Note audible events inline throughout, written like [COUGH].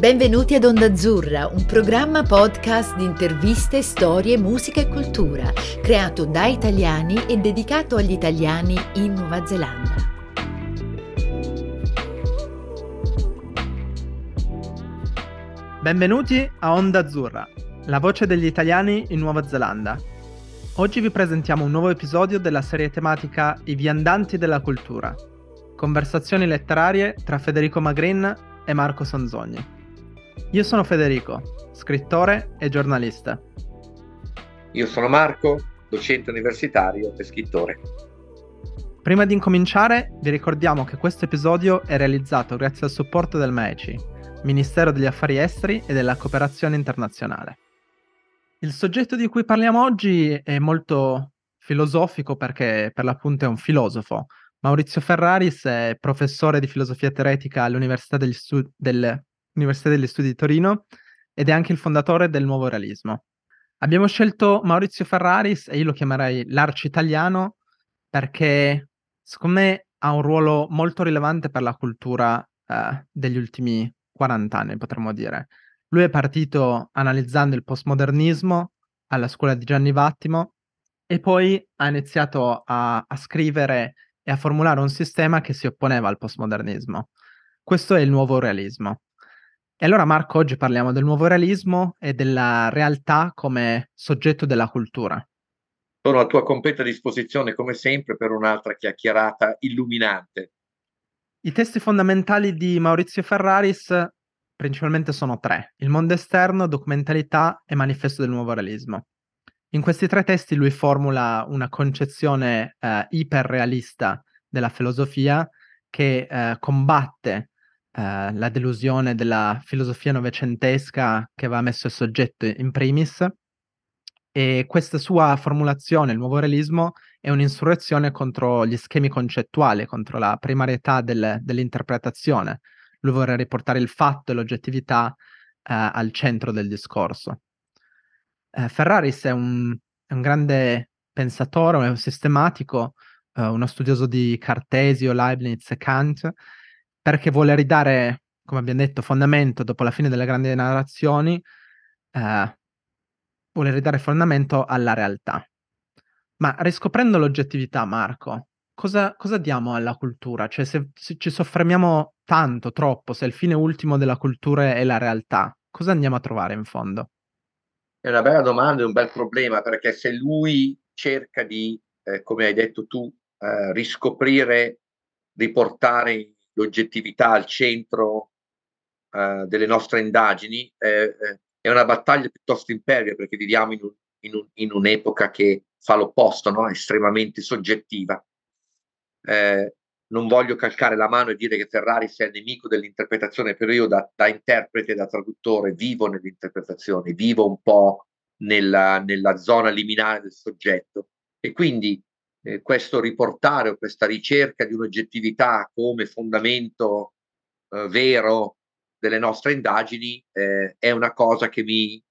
Benvenuti ad Onda Azzurra, un programma podcast di interviste, storie, musica e cultura, creato da italiani e dedicato agli italiani in Nuova Zelanda. Benvenuti a Onda Azzurra, la voce degli italiani in Nuova Zelanda. Oggi vi presentiamo un nuovo episodio della serie tematica I viandanti della cultura. Conversazioni letterarie tra Federico Magrin e Marco Sanzogni. Io sono Federico, scrittore e giornalista. Io sono Marco, docente universitario e scrittore. Prima di incominciare, vi ricordiamo che questo episodio è realizzato grazie al supporto del MECI, Ministero degli Affari Esteri e della Cooperazione Internazionale. Il soggetto di cui parliamo oggi è molto filosofico perché per l'appunto è un filosofo. Maurizio Ferraris è professore di filosofia teoretica all'Università degli Studi del Università degli Studi di Torino ed è anche il fondatore del nuovo realismo. Abbiamo scelto Maurizio Ferraris e io lo chiamerei l'arci italiano perché secondo me ha un ruolo molto rilevante per la cultura eh, degli ultimi 40 anni, potremmo dire. Lui è partito analizzando il postmodernismo alla scuola di Gianni Vattimo e poi ha iniziato a, a scrivere e a formulare un sistema che si opponeva al postmodernismo. Questo è il nuovo realismo. E allora Marco, oggi parliamo del nuovo realismo e della realtà come soggetto della cultura. Sono a tua completa disposizione come sempre per un'altra chiacchierata illuminante. I testi fondamentali di Maurizio Ferraris principalmente sono tre, Il mondo esterno, Documentalità e Manifesto del nuovo realismo. In questi tre testi lui formula una concezione eh, iperrealista della filosofia che eh, combatte eh, la delusione della filosofia novecentesca che aveva messo il soggetto in primis e questa sua formulazione, il nuovo realismo, è un'insurrezione contro gli schemi concettuali, contro la primarietà del, dell'interpretazione. Lui vorrebbe riportare il fatto e l'oggettività eh, al centro del discorso. Eh, Ferraris è un, un, grande pensatore, un sistematico, eh, uno studioso di Cartesio, Leibniz e Kant, perché vuole ridare, come abbiamo detto, fondamento dopo la fine delle grandi narrazioni, eh, vuole ridare fondamento alla realtà. Ma riscoprendo l'oggettività, Marco, cosa, cosa diamo alla cultura? Cioè, se, se, ci soffermiamo tanto, troppo, se il fine ultimo della cultura è la realtà, cosa andiamo a trovare in fondo? È una bella domanda, è un bel problema, perché se lui cerca di, eh, come hai detto tu, eh, riscoprire, riportare l'oggettività al centro uh, delle nostre indagini, eh, è una battaglia piuttosto impervia perché viviamo in, un, in, un, in un'epoca che fa l'opposto, no? estremamente soggettiva. Eh, non voglio calcare la mano e dire che Ferrari sia il nemico dell'interpretazione, però io da, da interprete, da traduttore, vivo nell'interpretazione, vivo un po' nella, nella zona liminare del soggetto. E quindi eh, questo riportare o questa ricerca di un'oggettività come fondamento eh, vero delle nostre indagini eh, è una cosa che mi,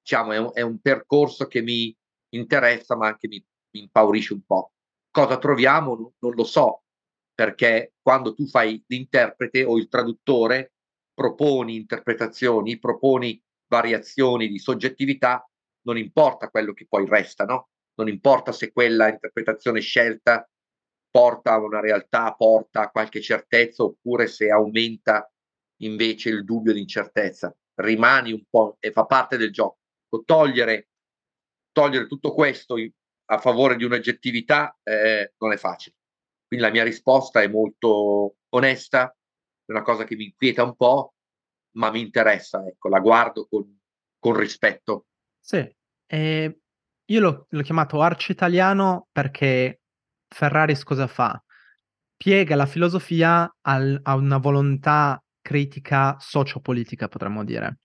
diciamo, è un, è un, percorso che mi interessa ma anche mi, mi impaurisce un po'. Cosa troviamo? Non, non lo so, perché quando tu fai l'interprete o il traduttore, proponi interpretazioni, proponi variazioni di soggettività, non importa quello che poi resta, no? Non importa se quella interpretazione scelta porta a una realtà, porta a qualche certezza oppure se aumenta invece il dubbio di incertezza. Rimani un po' e fa parte del gioco. Togliere, togliere tutto questo a favore di un'oggettività eh, non è facile. Quindi la mia risposta è molto onesta, è una cosa che mi inquieta un po', ma mi interessa, ecco, la guardo con, con rispetto. Sì, e io l'ho, l'ho chiamato arci italiano perché Ferraris cosa fa? Piega la filosofia al, a una volontà critica sociopolitica, potremmo dire.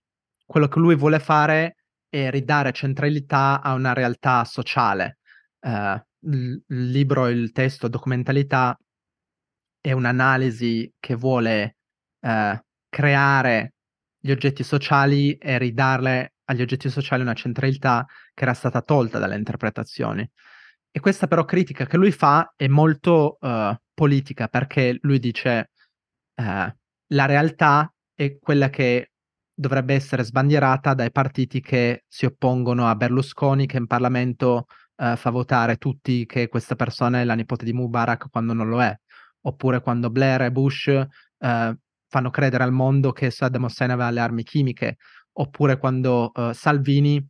Quello che lui vuole fare è ridare centralità a una realtà sociale. Uh, il, libro, il testo, documentalità è un'analisi che vuole uh, creare gli oggetti sociali e ridarle agli oggetti sociali una centralità che era stata tolta dalle interpretazioni. E questa però critica che lui fa è molto uh, politica perché lui dice uh, la realtà è quella che dovrebbe essere sbandierata dai partiti che si oppongono a Berlusconi, che in Parlamento eh, fa votare tutti che questa persona è la nipote di Mubarak quando non lo è, oppure quando Blair e Bush fanno credere al mondo che Saddam Hussein aveva le armi chimiche, oppure quando eh, Salvini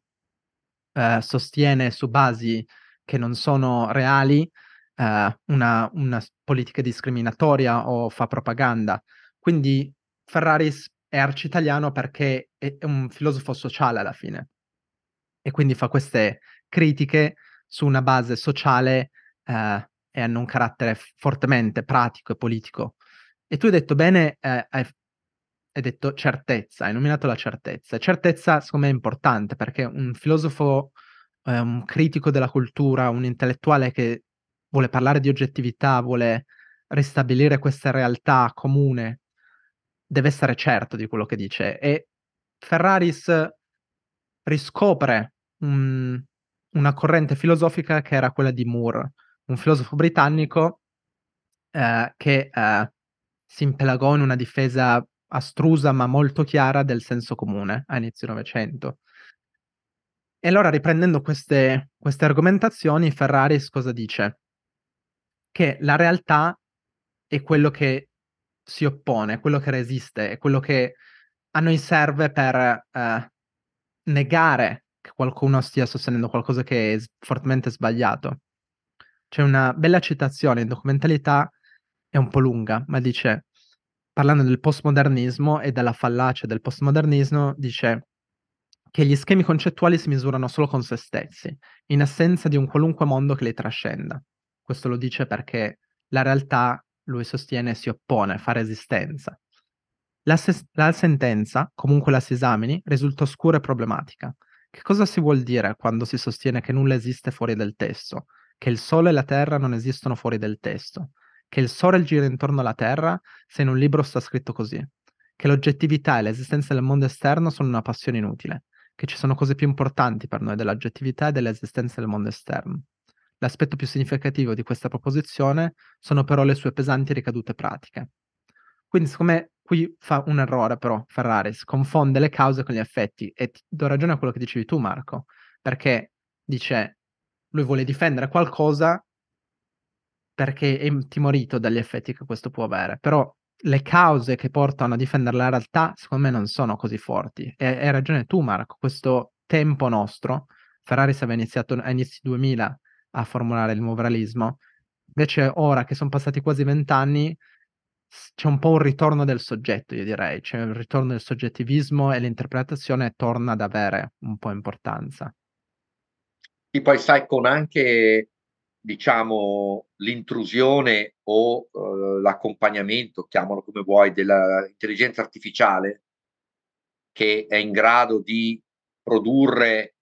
eh, sostiene su basi che non sono reali eh, una, una politica discriminatoria o fa propaganda. Quindi Ferraris è arcitaliano perché è un filosofo sociale alla fine e quindi fa queste critiche su una base sociale eh, e hanno un carattere fortemente pratico e politico. E tu hai detto bene, eh, hai, hai, detto certezza, hai nominato la certezza. Certezza secondo me è importante perché un filosofo, eh, un critico della cultura, un intellettuale che vuole parlare di oggettività, vuole ristabilire questa realtà comune deve essere certo di quello che dice e Ferraris riscopre un, una corrente filosofica che era quella di Moore, un filosofo britannico eh, che eh, si impelagò in una difesa astrusa ma molto chiara del senso comune a inizio Novecento. E allora riprendendo queste, queste argomentazioni, Ferraris cosa dice? Che la realtà è quello che si oppone, quello che resiste, è quello che a noi serve per eh, negare che qualcuno stia sostenendo qualcosa che è fortemente sbagliato. C'è una bella citazione in documentalità, è un po' lunga, ma dice, parlando del postmodernismo e della fallacia del postmodernismo, dice che gli schemi concettuali si misurano solo con se stessi, in assenza di un qualunque mondo che li trascenda. Questo lo dice perché la realtà lui sostiene si oppone, fa resistenza. La, se- la sentenza, comunque la si esamini, risulta oscura e problematica. Che cosa si vuol dire quando si sostiene che nulla esiste fuori del testo? Che il Sole e la Terra non esistono fuori del testo? Che il Sole gira intorno alla Terra se in un libro sta scritto così? Che l'oggettività e l'esistenza del mondo esterno sono una passione inutile? Che ci sono cose più importanti per noi dell'oggettività e dell'esistenza del mondo esterno? L'aspetto più significativo di questa proposizione sono però le sue pesanti ricadute pratiche. Quindi, siccome qui fa un errore però Ferraris, confonde le cause con gli effetti e do ragione a quello che dicevi tu Marco, perché dice lui vuole difendere qualcosa perché è intimorito dagli effetti che questo può avere, però le cause che portano a difendere la realtà secondo me non sono così forti e hai ragione tu Marco, questo tempo nostro, Ferraris aveva iniziato a inizi 2000 a formulare il nuovo realismo. Invece ora che sono passati quasi vent'anni c'è un po' un ritorno del soggetto, io direi, c'è un ritorno del soggettivismo e l'interpretazione torna ad avere un po' importanza. E poi sai, con anche, diciamo, l'intrusione o uh, l'accompagnamento, chiamalo come vuoi, dell'intelligenza artificiale, che è in grado di produrre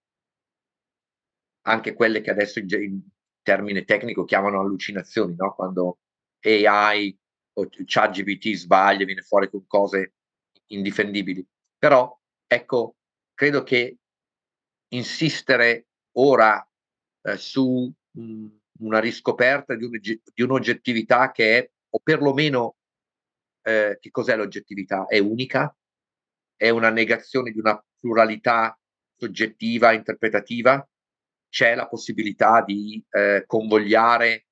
anche quelle che adesso in, in termine tecnico chiamano allucinazioni, no? quando AI o ChatGPT sbaglia, viene fuori con cose indifendibili. Però, ecco, credo che insistere ora eh, su mh, una riscoperta di, un, di, un'oggettività che è, o perlomeno, eh, che cos'è l'oggettività? È unica? È una negazione di una pluralità soggettiva, interpretativa? c'è la possibilità di eh, convogliare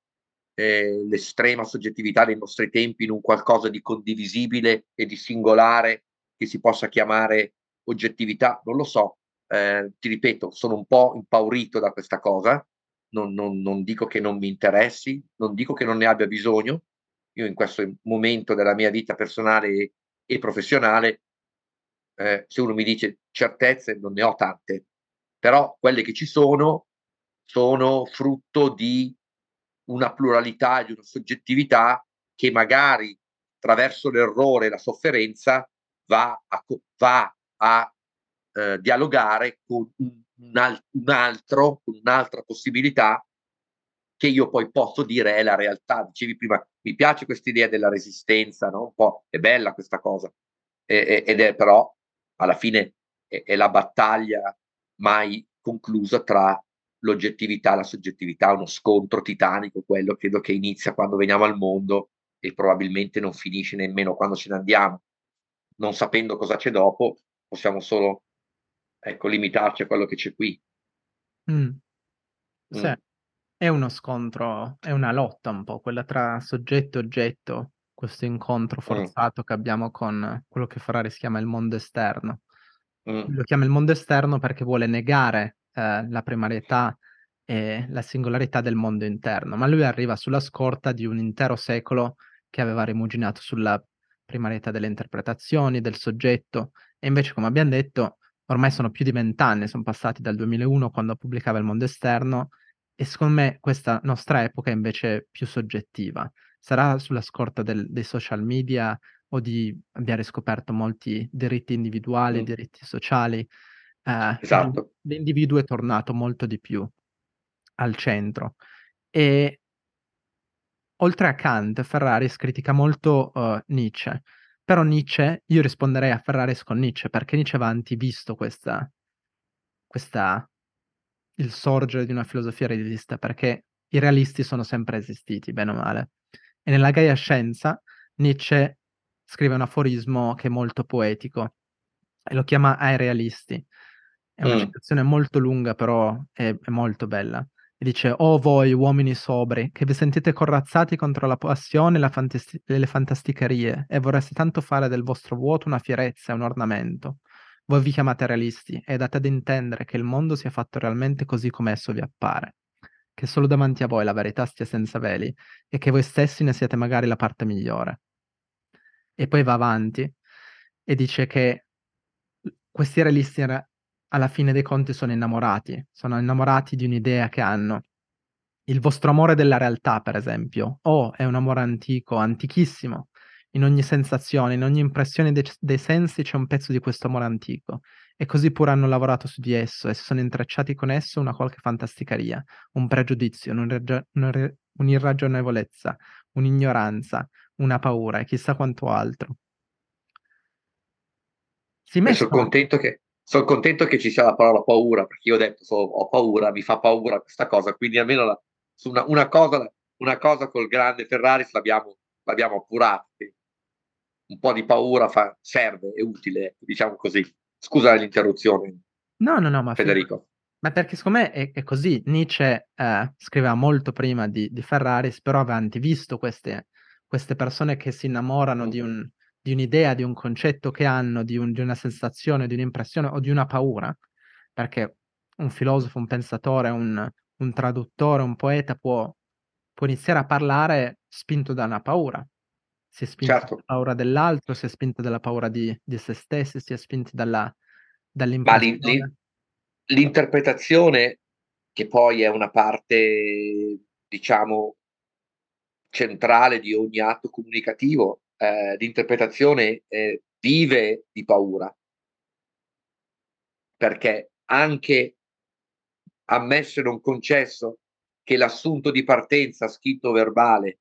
eh, l'estrema soggettività dei nostri tempi in un qualcosa di condivisibile e di singolare che si possa chiamare oggettività, non lo so, eh, ti ripeto, sono un po' impaurito da questa cosa, non, non, non, dico che non mi interessi, non dico che non ne abbia bisogno, io in questo momento della mia vita personale e, professionale, eh, se uno mi dice certezze, non ne ho tante, però quelle che ci sono sono frutto di una pluralità, di una soggettività che magari attraverso l'errore e la sofferenza va a, va a eh, dialogare con un, un, un altro, un'altra possibilità che io poi posso dire è la realtà. Dicevi prima, mi piace questa idea della resistenza, no? Un po' è bella questa cosa, e, ed è però alla fine è, è la battaglia mai conclusa tra l'oggettività, la soggettività, uno scontro titanico, quello credo che inizia quando veniamo al mondo e probabilmente non finisce nemmeno quando ce ne andiamo, non sapendo cosa c'è dopo, possiamo solo ecco, limitarci a quello che c'è qui. Mh. Sì, Mh. è uno scontro, è una lotta un po' quella tra soggetto e oggetto, questo incontro Mh. forzato che abbiamo con quello che Ferraris chiama il mondo esterno. Mh. Lo chiama il mondo esterno perché vuole negare, ehm, la primarietà e la singolarità del mondo interno, ma lui arriva sulla scorta di un intero secolo che aveva rimuginato sulla primarietà delle interpretazioni, del soggetto e invece come abbiam detto ormai sono più di 20 anni, son passati dal 2001 quando pubblicava Il mondo esterno e secondo me questa nostra epoca è invece più soggettiva. Sarà sulla scorta del dei social media o di abbia riscoperto molti diritti individuali, Mh. diritti sociali, ehm, e l'in Esatto. l'individuo è tornato molto di più al centro. E oltre a Kant, Ferraris critica molto, uhm, Nietzsche, però Nietzsche io risponderei a Ferraris con Nietzsche, perché Nietzsche aveva antivisto questa questa il sorgere di una filosofia realista, perché i realisti sono sempre esistiti, bene o male. E nella Gaia Scienza Nietzsche scrive un aforismo che è molto poetico e lo chiama ai realisti. È una Mh. citazione molto lunga, però è è molto bella. E dice: "Oh voi uomini sobri, che vi sentite corazzati contro la passione e fantasti le fantasticherie, e vorreste tanto fare del vostro vuoto una fierezza e un ornamento. Voi vi chiamate realisti e date ad intendere che il mondo sia fatto realmente così come esso vi appare, che solo davanti a voi la verità stia senza veli e che voi stessi ne siate magari la parte migliore." E poi va avanti e dice che questi realisti alla fine dei conti sono innamorati, sono innamorati di un'idea che hanno. Il vostro amore della realtà, per esempio, oh, è un amore antico, antichissimo. In ogni sensazione, in ogni impressione dei c dei sensi c'è un pezzo di questo amore antico, e così pure hanno lavorato su di esso e si sono intrecciati con esso una qualche fantasticheria, un pregiudizio, un'irragio un'ir un'irragionevolezza, un'ignoranza, una paura e chissà quanto altro. Si E son mescola contento che son contento che ci sia la parola paura, perché io ho detto: "So ho paura, mi fa paura questa cosa", quindi almeno la su una una cosa una cosa col grande Ferraris l'abbiamo l'abbiamo appurata. Un po' di paura fa serve, è utile, diciamo così. Scusa l'interruzione No, no, no, ma. Federico. Ma perché secondo me è è così. Nietzsche, ehm, scriveva molto prima di di Ferraris, però aveva antivisto queste queste persone che si innamorano di Mh-mh. un di un'idea, di un concetto che hanno, di un di una sensazione, di un'impressione o di una paura, perché un filosofo, un pensatore, un un traduttore, un poeta può può iniziare a parlare spinto da una paura. Si è dalla Certo. paura dell'altro, si è spinti dalla paura di di se stessi, si è spinti dalla Ma l'in l'in dall'impressione l'interpretazione, che poi è una parte, diciamo centrale di ogni atto comunicativo, ehm, l'interpretazione, ehm, vive di paura. Perché anche ammesso e non concesso che l'assunto di partenza scritto verbale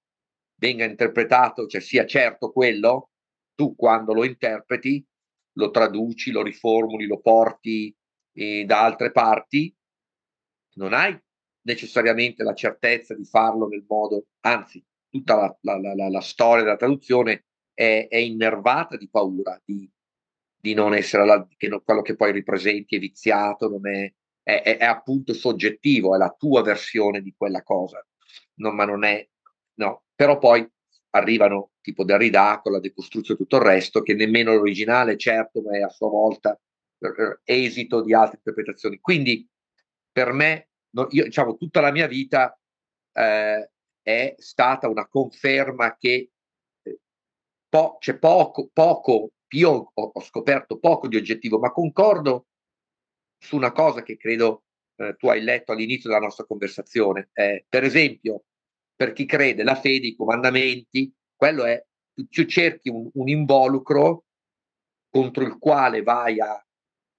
venga interpretato, cioè sia certo quello, tu quando lo interpreti, lo traduci, lo riformuli, lo porti, ehm, da altre parti non hai necessariamente la certezza di farlo nel modo anzi, tutta la la la la storia della traduzione è è innervata di paura, di di non essere alla che no quello che poi ripresenti è viziato, non è è è appunto soggettivo, è la tua versione di quella cosa. No, ma non è no, però poi arrivano tipo Derrida con la decostruzione e tutto il resto, che nemmeno l'originale certo, ma è a sua volta, esito di altre interpretazioni. Quindi per me no io diciamo tutta la mia vita, ehm, è stata una conferma che, po c'è poco poco io ho ho scoperto poco di oggettivo, ma concordo su una cosa che credo, ehm, tu hai letto all'inizio della nostra conversazione. Ehm, per esempio, per chi crede la fede, i comandamenti, quello è tu cerchi un un involucro contro il quale vai a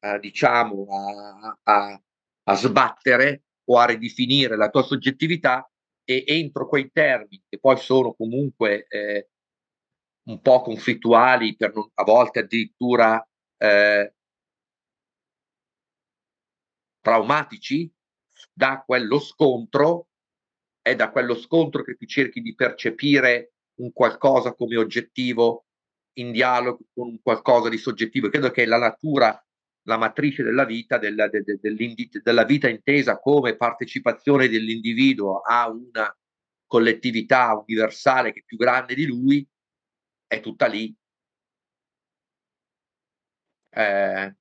a diciamo a a a sbattere o a ridefinire la tua soggettività e entro quei termini, che poi sono comunque, ehm, un po' conflittuali non a volte addirittura, ehm traumatici, da quello scontro è da quello scontro che tu cerchi di percepire un qualcosa come oggettivo in dialogo con qualcosa di soggettivo. Credo che la natura, la matrice della vita, della, de, de, della vita intesa come partecipazione dell'individuo a una collettività universale che è più grande di lui, è tutta lì. Eh,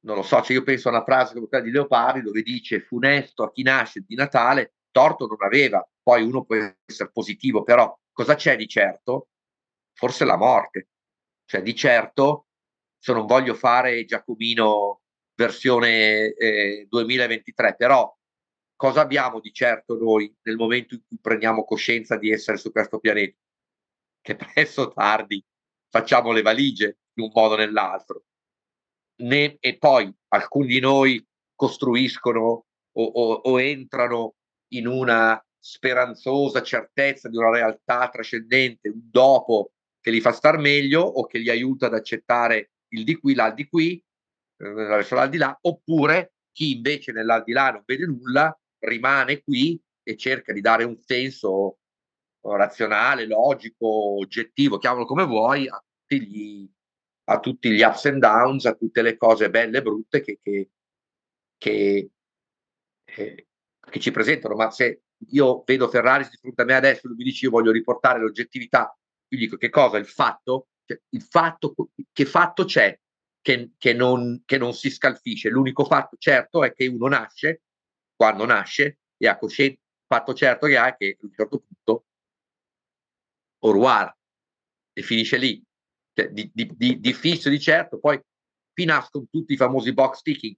non lo so, cioè io penso a una frase come quella di Leopardi dove dice funesto a chi nasce di Natale, torto non aveva, poi uno può essere positivo, però cosa c'è di certo? Forse la morte. Cioè di certo, se non voglio fare Giacomino versione eh, 2023, però cosa abbiamo di certo noi nel momento in cui prendiamo coscienza di essere su questo pianeta? Che [LAUGHS] presto o tardi facciamo le valigie in un modo o nell'altro. Ne, e poi alcuni di noi costruiscono o, o, o entrano in una speranzosa certezza di una realtà trascendente, un dopo che li fa star meglio o che li aiuta ad accettare il di qui, l'al di qui, eh, verso l'aldilà, oppure chi invece nell'aldilà non vede nulla rimane qui e cerca di dare un senso razionale, logico, oggettivo, chiamalo come vuoi, a tutti gli, a tutti gli ups and downs, a tutte le cose belle e brutte che, che, che, eh, che ci presentano. Ma se io vedo Ferrari di fronte a me adesso, lui mi dice io voglio riportare l'oggettività, io dico che cosa? Il fatto? Cioè, il fatto che fatto c'è che, che, non, che non si scalfisce? L'unico fatto certo è che uno nasce, quando nasce, e ha coscienza, fatto certo che ha che a un certo punto au e finisce lì. Cioè, di, di, di, di fisso di certo, poi qui nascono tutti i famosi box ticking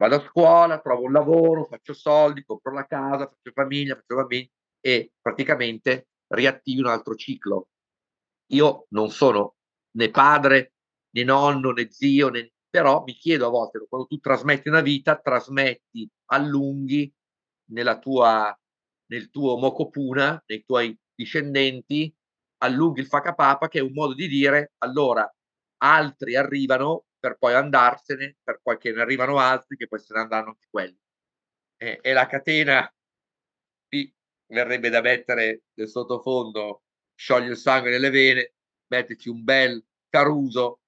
vado a scuola, trovo un lavoro, faccio soldi, compro la casa, faccio famiglia, faccio bambini e praticamente riattivi un altro ciclo. Io non sono né padre, né nonno, né zio, né... però mi chiedo a volte, quando tu trasmetti una vita, trasmetti, allunghi nella tua, nel tuo mocopuna, nei tuoi discendenti, allunghi il facapapa, che è un modo di dire, allora altri arrivano per poi andarsene, per poi che ne arrivano altri che poi se ne andranno anche quelli. E, e la catena qui verrebbe da mettere nel sottofondo, scioglie il sangue nelle vene, metterci un bel Caruso,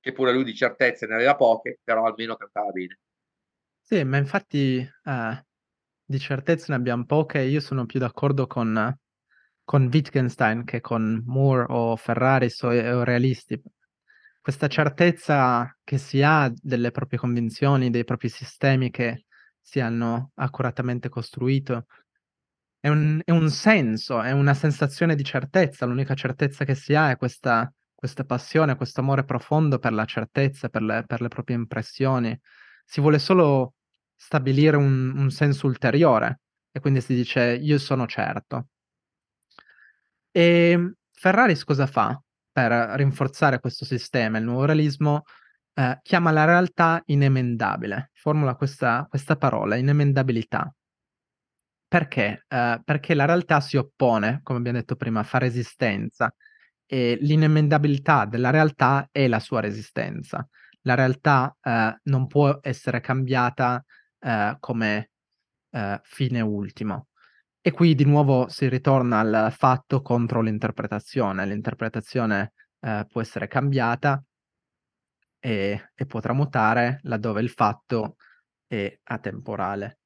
che pure lui di certezze ne aveva poche, però almeno cantava bene. Sì, ma infatti eh, di certezze ne abbiamo poche. Io sono più d'accordo con, con Wittgenstein che con Moore o Ferraris o, o realisti, questa certezza che si ha delle proprie convinzioni, dei propri sistemi che si hanno accuratamente costruito, è un, è un senso, è una sensazione di certezza. L'unica certezza che si ha è questa, questa passione, questo amore profondo per la certezza, per le, per le proprie impressioni. Si vuole solo stabilire un, un senso ulteriore e quindi si dice io sono certo. E Ferraris cosa fa? per rinforzare questo sistema, il nuovo realismo, eh, chiama la realtà inemendabile, formula questa, questa parola, inemendabilità. Perché? Eh, perché la realtà si oppone, come abbiamo detto prima, fa resistenza e l'inemendabilità della realtà è la sua resistenza. La realtà eh, non può essere cambiata eh, come eh, fine ultimo. E qui di nuovo si ritorna al fatto contro l'interpretazione. L'interpretazione eh, può essere cambiata e, e può tramutare laddove il fatto è atemporale.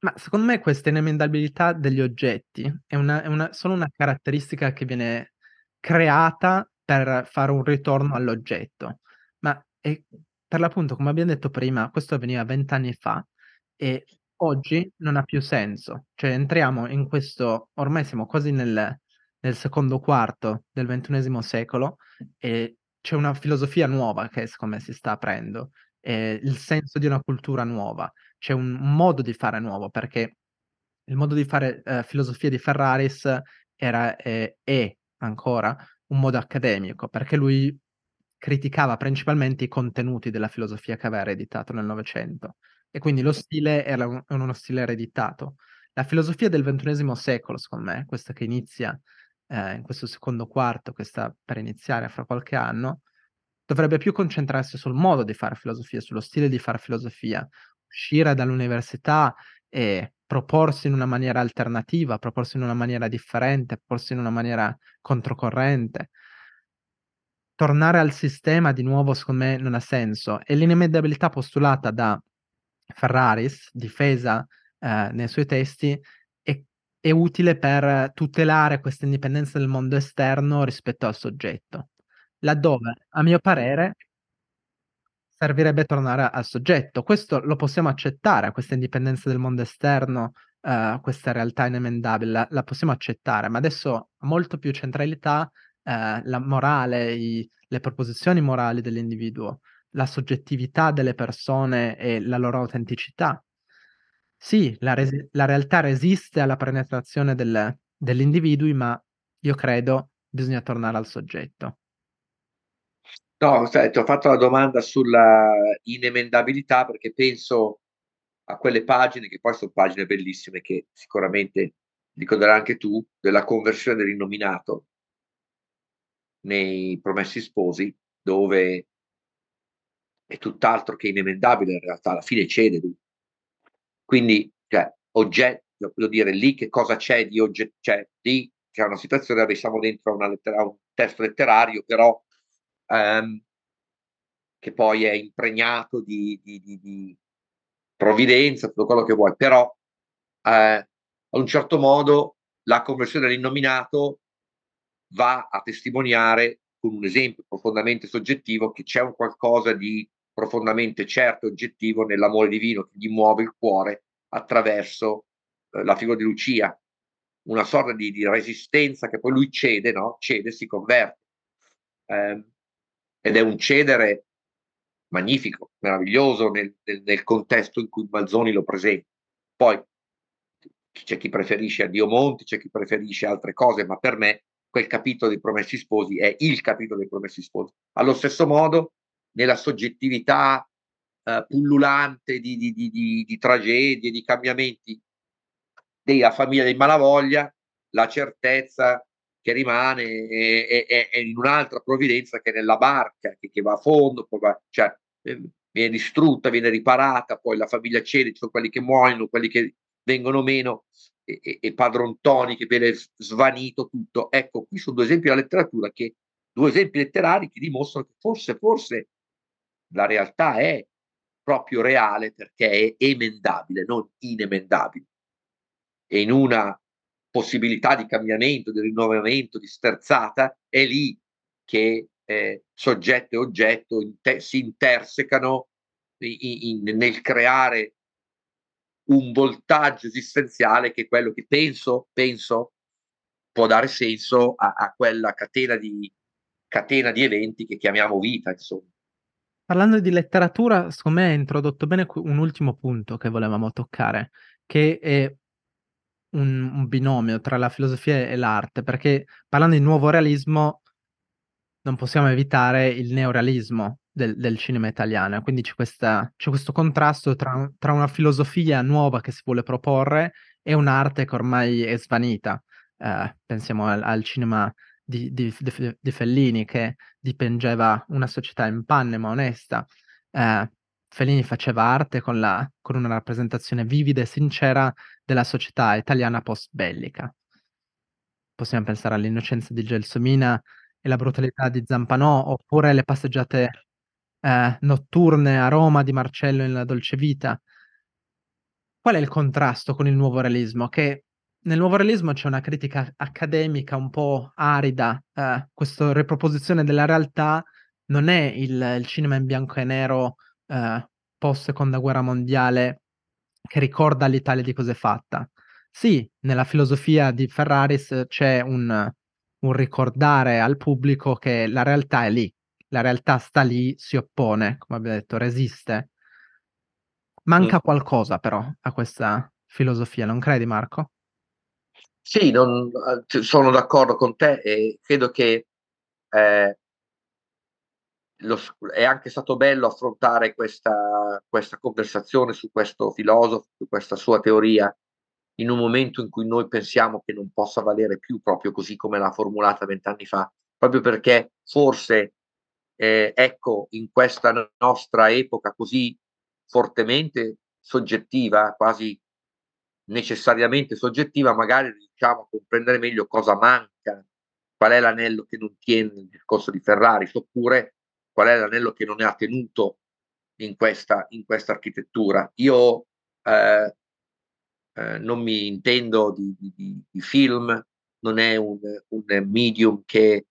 Ma secondo me questa inemendabilità degli oggetti è, una, è una, solo una caratteristica che viene creata per fare un ritorno all'oggetto. Ma è, per l'appunto, come abbiamo detto prima, questo avveniva vent'anni fa e Oggi non ha più senso, cioè entriamo in questo ormai siamo quasi nel nel secondo quarto del XXI secolo e c'è una filosofia nuova che secondo si sta aprendo, ehm, il senso di una cultura nuova. C'è un modo di fare nuovo, perché il modo di fare, ehm, filosofia di Ferraris era è ancora un modo accademico, perché lui criticava principalmente i contenuti della filosofia che aveva ereditato nel Novecento. E quindi lo stile era un uno stile ereditato. La filosofia del XXI secolo, secondo me, questa che inizia, ehm, in questo secondo quarto, che sta per iniziare fra qualche anno, dovrebbe più concentrarsi sul modo di fare filosofia, sullo stile di fare filosofia, uscire dall'università e proporsi in una maniera alternativa, proporsi in una maniera differente, proporsi in una maniera controcorrente. Tornare al sistema di nuovo secondo me non ha senso e l'inemendabilità postulata da Ferraris, difesa, ehm, nei suoi testi, è è utile per tutelare questa indipendenza del mondo esterno rispetto al soggetto, laddove a mio parere servirebbe tornare al soggetto. Questo lo possiamo accettare, questa indipendenza del mondo esterno, ehm, questa realtà inemendabile, la la possiamo accettare, ma adesso molto più centralità, ehm, la morale, i le proposizioni morali dell'individuo, la soggettività delle persone e la loro autenticità. Sì, la resi la realtà resiste alla penetrazione del degli individui, ma io credo bisogna tornare al soggetto. No, sai, ti ho fatto la domanda sulla inemendabilità perché penso a quelle pagine, che poi son pagine bellissime che sicuramente ricorderai anche tu, della conversione dell'Innominato nei Promessi Sposi, dove è tutt'altro che inemendabile in realtà, alla fine cede lui. Quindi, cioè, ogge voglio dire, lì che cosa c'è di ogge cioè lì c'è una situazione dove siamo dentro a lettera un testo letterario, però, ehm, che poi è impregnato di di di di provvidenza, tutto quello che vuoi, però, ehm, a un certo modo la conversione dell'innominato va a testimoniare, con un esempio profondamente soggettivo, che c'è un qualcosa di profondamente certo e oggettivo nell'amore divino che gli muove il cuore attraverso, ehm, la figura di Lucia. Una sorta di di resistenza che poi lui cede, no, cede si converte. Ehm, ed è un cedere magnifico, meraviglioso nel nel nel contesto in cui Manzoni lo presenta. Poi c'è chi preferisce Addio Monti, c'è chi preferisce altre cose, ma per me quel capitolo dei Promessi Sposi è il capitolo dei Promessi Sposi. Allo stesso modo nella soggettività, ehm, pullulante di di di di di tragedie, di cambiamenti della famiglia dei Malavoglia, la certezza che rimane è è è è in un'altra provvidenza che è nella barca, che che va a fondo, va cioè, ehm, viene distrutta, viene riparata, poi la famiglia cede, ci sono quelli che muoiono, quelli che vengono meno e e e padron Toni che viene svanito tutto. Ecco, qui son 2 esempi della letteratura che 2 esempi letterari che dimostrano che forse forse la realtà è proprio reale perché è emendabile, non inemendabile. E in una possibilità di cambiamento, di rinnovamento, di sterzata, è lì che, ehm, soggetto e oggetto inte si intersecano i i in nel creare un voltaggio esistenziale che è quello che penso penso può dare senso a a quella catena di catena di eventi che chiamiamo vita, insomma. Parlando di letteratura, secondo me hai introdotto bene un ultimo punto che volevamo toccare, che è un un binomio tra la filosofia e l'arte, perché parlando di nuovo realismo non possiamo evitare il neorealismo del del cinema italiano, quindi c'è questa c'è questo contrasto tra tra una filosofia nuova che si vuole proporre e un'arte che ormai è svanita. Ehm, pensiamo al al cinema di di di di Fellini che dipingeva una società in panne ma onesta. Ehm, Fellini faceva arte con la con una rappresentazione vivida e sincera della società italiana post bellica. Possiamo pensare all'innocenza di Gelsomina e la brutalità di Zampanò, oppure le passeggiate, ehm, notturne a Roma di Marcello in La dolce vita. Qual è il contrasto con il nuovo realismo? Che nel nuovo realismo c'è una critica accademica un po' arida, ehm, questo riproposizione della realtà non è il il cinema in bianco e nero, ehm, post seconda guerra mondiale che ricorda all'Italia di cosa è fatta. Sì, nella filosofia di Ferraris c'è un un ricordare al pubblico che la realtà è lì, la realtà sta lì, si oppone, come abbiamo detto, resiste. Manca Mh. qualcosa però a questa filosofia, non credi Marco? Sì, non c sono d'accordo con te e credo che, ehm lo è anche stato bello affrontare questa questa conversazione su questo filosofo, su questa sua teoria, in un momento in cui noi pensiamo che non possa valere più proprio così come l'ha formulata 20 anni fa, proprio perché forse, ehm, ecco, in questa nostra epoca così fortemente soggettiva, quasi necessariamente soggettiva, magari riusciamo a comprendere meglio cosa manca, qual è l'anello che non tiene nel discorso di Ferrari, oppure qual è l'anello che non è tenuto in questa, in questa architettura. Io eh, eh, non mi intendo di, di, di, film, non è un, un medium che,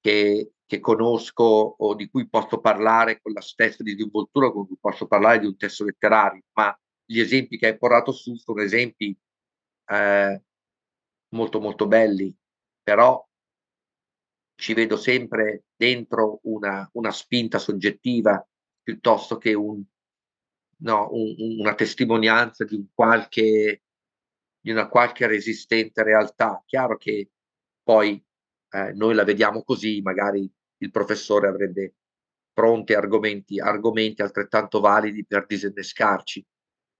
che, che, conosco o di cui posso parlare con la stessa disinvoltura con cui posso parlare di un testo letterario, ma gli esempi che hai portato su sono esempi eh, molto molto belli, però ci vedo sempre dentro una, una spinta soggettiva piuttosto che un, no, un, una testimonianza di, un qualche, di una qualche resistente realtà. Chiaro che poi eh, noi la vediamo così, magari il professore avrebbe pronti argomenti, argomenti altrettanto validi per disinnescarci.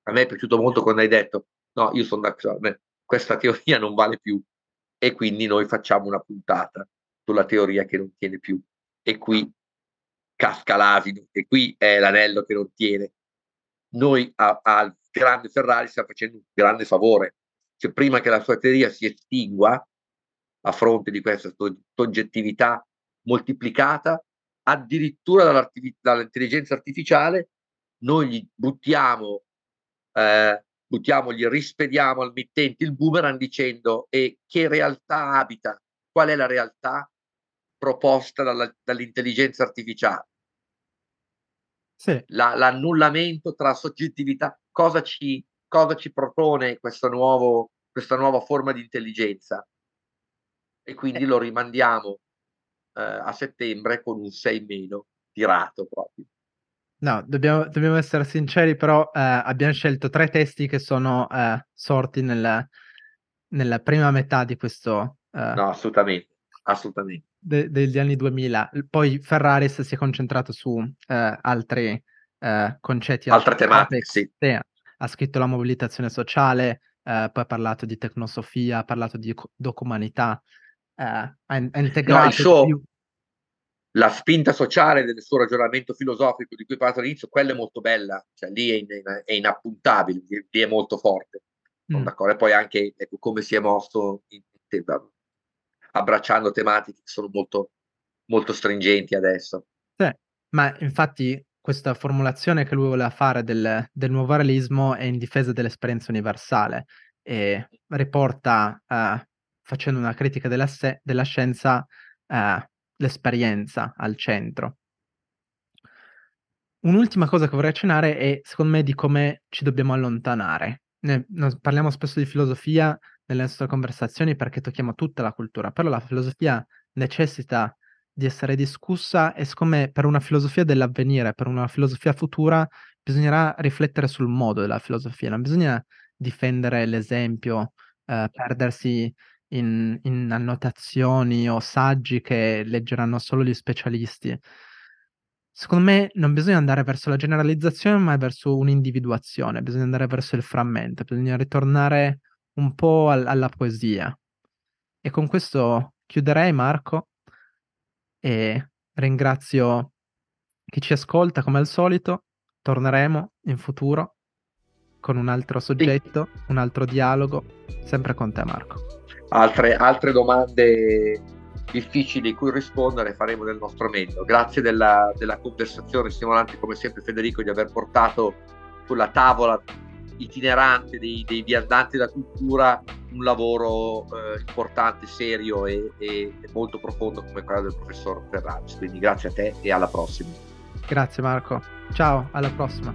A me è piaciuto molto quando hai detto, no, io sono d'accordo, questa [LAUGHS] teoria non vale più e quindi noi facciamo una puntata sulla teoria che non tiene più. E qui casca l'asino, e qui è l'anello che non tiene. Noi al grande Ferrari stiamo facendo un grande favore. Cioè, prima che la sua teoria si estingua a fronte di questa soggettività moltiplicata, addirittura dall'intelligenza artificiale, noi gli buttiamo eh, buttiamo, gli rispediamo al mittente il boomerang dicendo e che realtà abita, qual è la realtà proposta dalla, dall'intelligenza artificiale. Sì. La, l'annullamento tra soggettività, cosa ci, cosa ci propone questo nuovo, questa nuova forma di intelligenza? E quindi eh. lo rimandiamo eh, a settembre con un 6 meno tirato proprio. No, dobbiamo, dobbiamo essere sinceri, però eh, abbiamo scelto tre testi che sono eh, sorti nella, nella prima metà di questo... Eh, no, assolutamente, assolutamente. De, degli anni 2000. Poi Ferraris si è concentrato su eh, altri eh, concetti. Altre tematiche, sì. Ha scritto la mobilitazione sociale, eh, poi ha parlato di tecnosofia, ha parlato di documanità, ha, ha integrato... No, suo, più la spinta sociale del suo ragionamento filosofico di cui parla all'inizio, quella è molto bella, cioè lì è, in, è inappuntabile, lì è molto forte. Mm. E poi anche ecco, come si è mosso in, in, abbracciando tematiche che sono molto, molto stringenti adesso. Sì, ma infatti questa formulazione che lui voleva fare del, del nuovo realismo è in difesa dell'esperienza universale e riporta, uh, facendo una critica della, se- della scienza, uh, l'esperienza al centro. Un'ultima cosa che vorrei accennare è, secondo me, di come ci dobbiamo allontanare. Ne, parliamo spesso di filosofia nelle nostre conversazioni perché tocchiamo tutta la cultura, però la filosofia necessita di essere discussa e secondo me per una filosofia dell'avvenire, per una filosofia futura, bisognerà riflettere sul modo della filosofia, non bisogna difendere l'esempio, eh, perdersi in, in annotazioni o saggi che leggeranno solo gli specialisti. Secondo me non bisogna andare verso la generalizzazione, ma verso un'individuazione, bisogna andare verso il frammento, bisogna ritornare un po' al- alla poesia. E con questo chiuderei, Marco, e ringrazio chi ci ascolta come al solito. Torneremo in futuro con un altro soggetto, un altro dialogo, sempre con te, Marco altre, altre domande difficili di cui rispondere faremo del nostro meglio. Grazie della, della conversazione stimolante come sempre Federico di aver portato sulla tavola itinerante dei, dei viandanti della cultura un lavoro eh, importante, serio e, e, molto profondo come quello del professor Ferrari. Quindi grazie a te e alla prossima. Grazie Marco. Ciao, alla prossima.